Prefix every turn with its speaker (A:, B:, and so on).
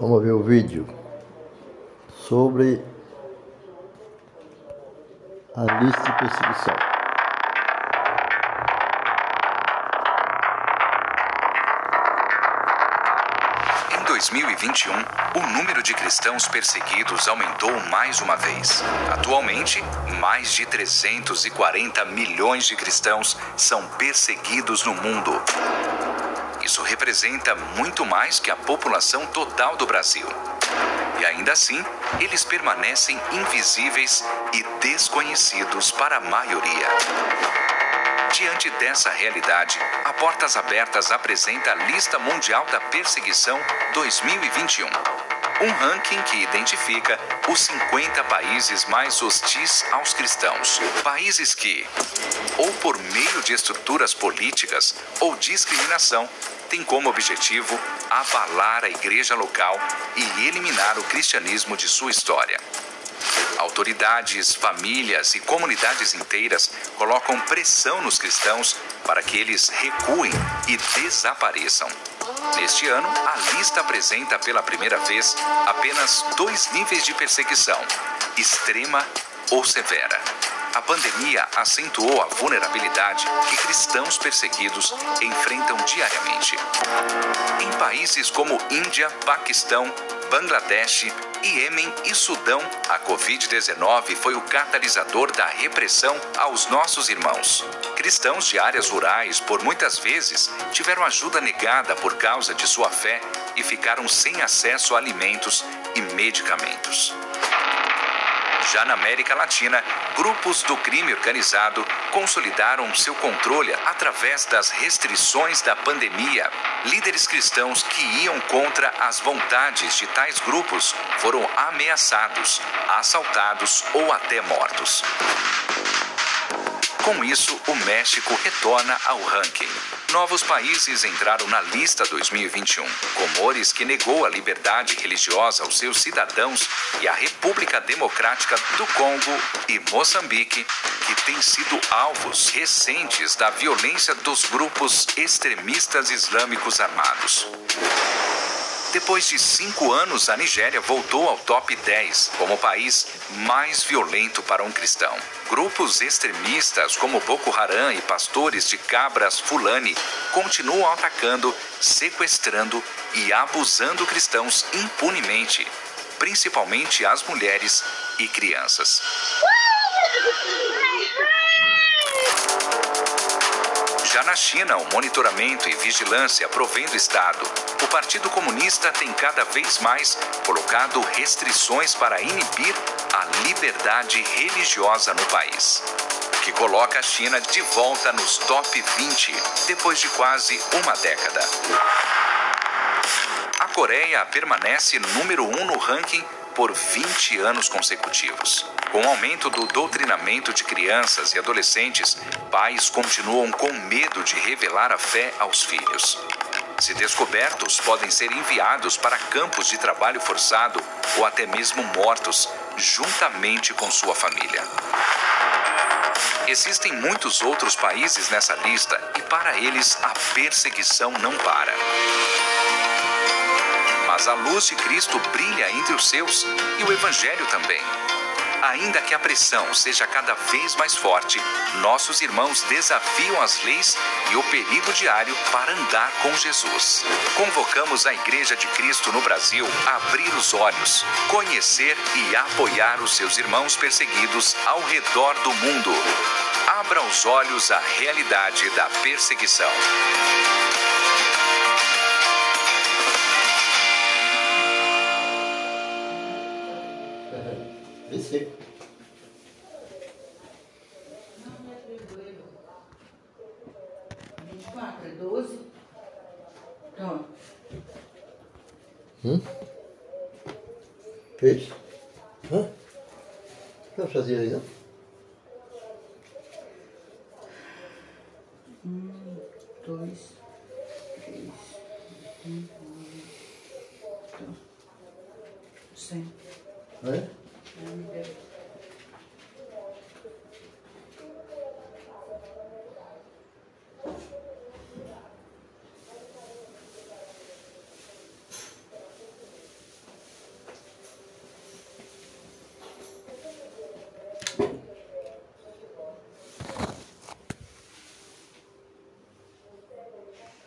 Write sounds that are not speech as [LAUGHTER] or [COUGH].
A: Vamos ver o vídeo sobre a lista de perseguição.
B: Em 2021, o número de cristãos perseguidos aumentou mais uma vez. Atualmente, mais de 340 milhões de cristãos são perseguidos no mundo. Isso representa muito mais que a população total do Brasil. E ainda assim, eles permanecem invisíveis e desconhecidos para a maioria. Diante dessa realidade, a Portas Abertas apresenta a Lista Mundial da Perseguição 2021. Um ranking que identifica os 50 países mais hostis aos cristãos. Países que, ou por meio de estruturas políticas ou discriminação, têm como objetivo abalar a igreja local e eliminar o cristianismo de sua história. Autoridades, famílias e comunidades inteiras colocam pressão nos cristãos para que eles recuem e desapareçam. Neste ano, a lista apresenta pela primeira vez apenas dois níveis de perseguição: extrema ou severa. A pandemia acentuou a vulnerabilidade que cristãos perseguidos enfrentam diariamente. Em países como Índia, Paquistão, Bangladesh, Iêmen e Sudão, a Covid-19 foi o catalisador da repressão aos nossos irmãos. Cristãos de áreas rurais, por muitas vezes, tiveram ajuda negada por causa de sua fé e ficaram sem acesso a alimentos e medicamentos. Já na América Latina, grupos do crime organizado consolidaram seu controle através das restrições da pandemia. Líderes cristãos que iam contra as vontades de tais grupos foram ameaçados, assaltados ou até mortos. Com isso, o México retorna ao ranking. Novos países entraram na lista 2021. Comores, que negou a liberdade religiosa aos seus cidadãos, e a República Democrática do Congo e Moçambique, que têm sido alvos recentes da violência dos grupos extremistas islâmicos armados. Depois de cinco anos, a Nigéria voltou ao top 10 como o país mais violento para um cristão. Grupos extremistas como Boko Haram e pastores de cabras Fulani continuam atacando, sequestrando e abusando cristãos impunemente, principalmente as mulheres e crianças. [LAUGHS] Já na China, o monitoramento e vigilância provém do Estado. O Partido Comunista tem cada vez mais colocado restrições para inibir a liberdade religiosa no país. Que coloca a China de volta nos top 20 depois de quase uma década. A Coreia permanece número 1 um no ranking por 20 anos consecutivos. Com o aumento do doutrinamento de crianças e adolescentes, pais continuam com medo de revelar a fé aos filhos. Se descobertos, podem ser enviados para campos de trabalho forçado ou até mesmo mortos, juntamente com sua família. Existem muitos outros países nessa lista e para eles a perseguição não para. Mas a luz de Cristo brilha entre os seus e o Evangelho também. Ainda que a pressão seja cada vez mais forte, nossos irmãos desafiam as leis e o perigo diário para andar com Jesus. Convocamos a Igreja de Cristo no Brasil a abrir os olhos, conhecer e apoiar os seus irmãos perseguidos ao redor do mundo. Abra os olhos à realidade da perseguição.
C: E quatro, é doze. Toma.
A: Hum? Fez? Hã? O que eu fazia aí, não?
C: Um, dois, três, um, dois, cem.
A: É?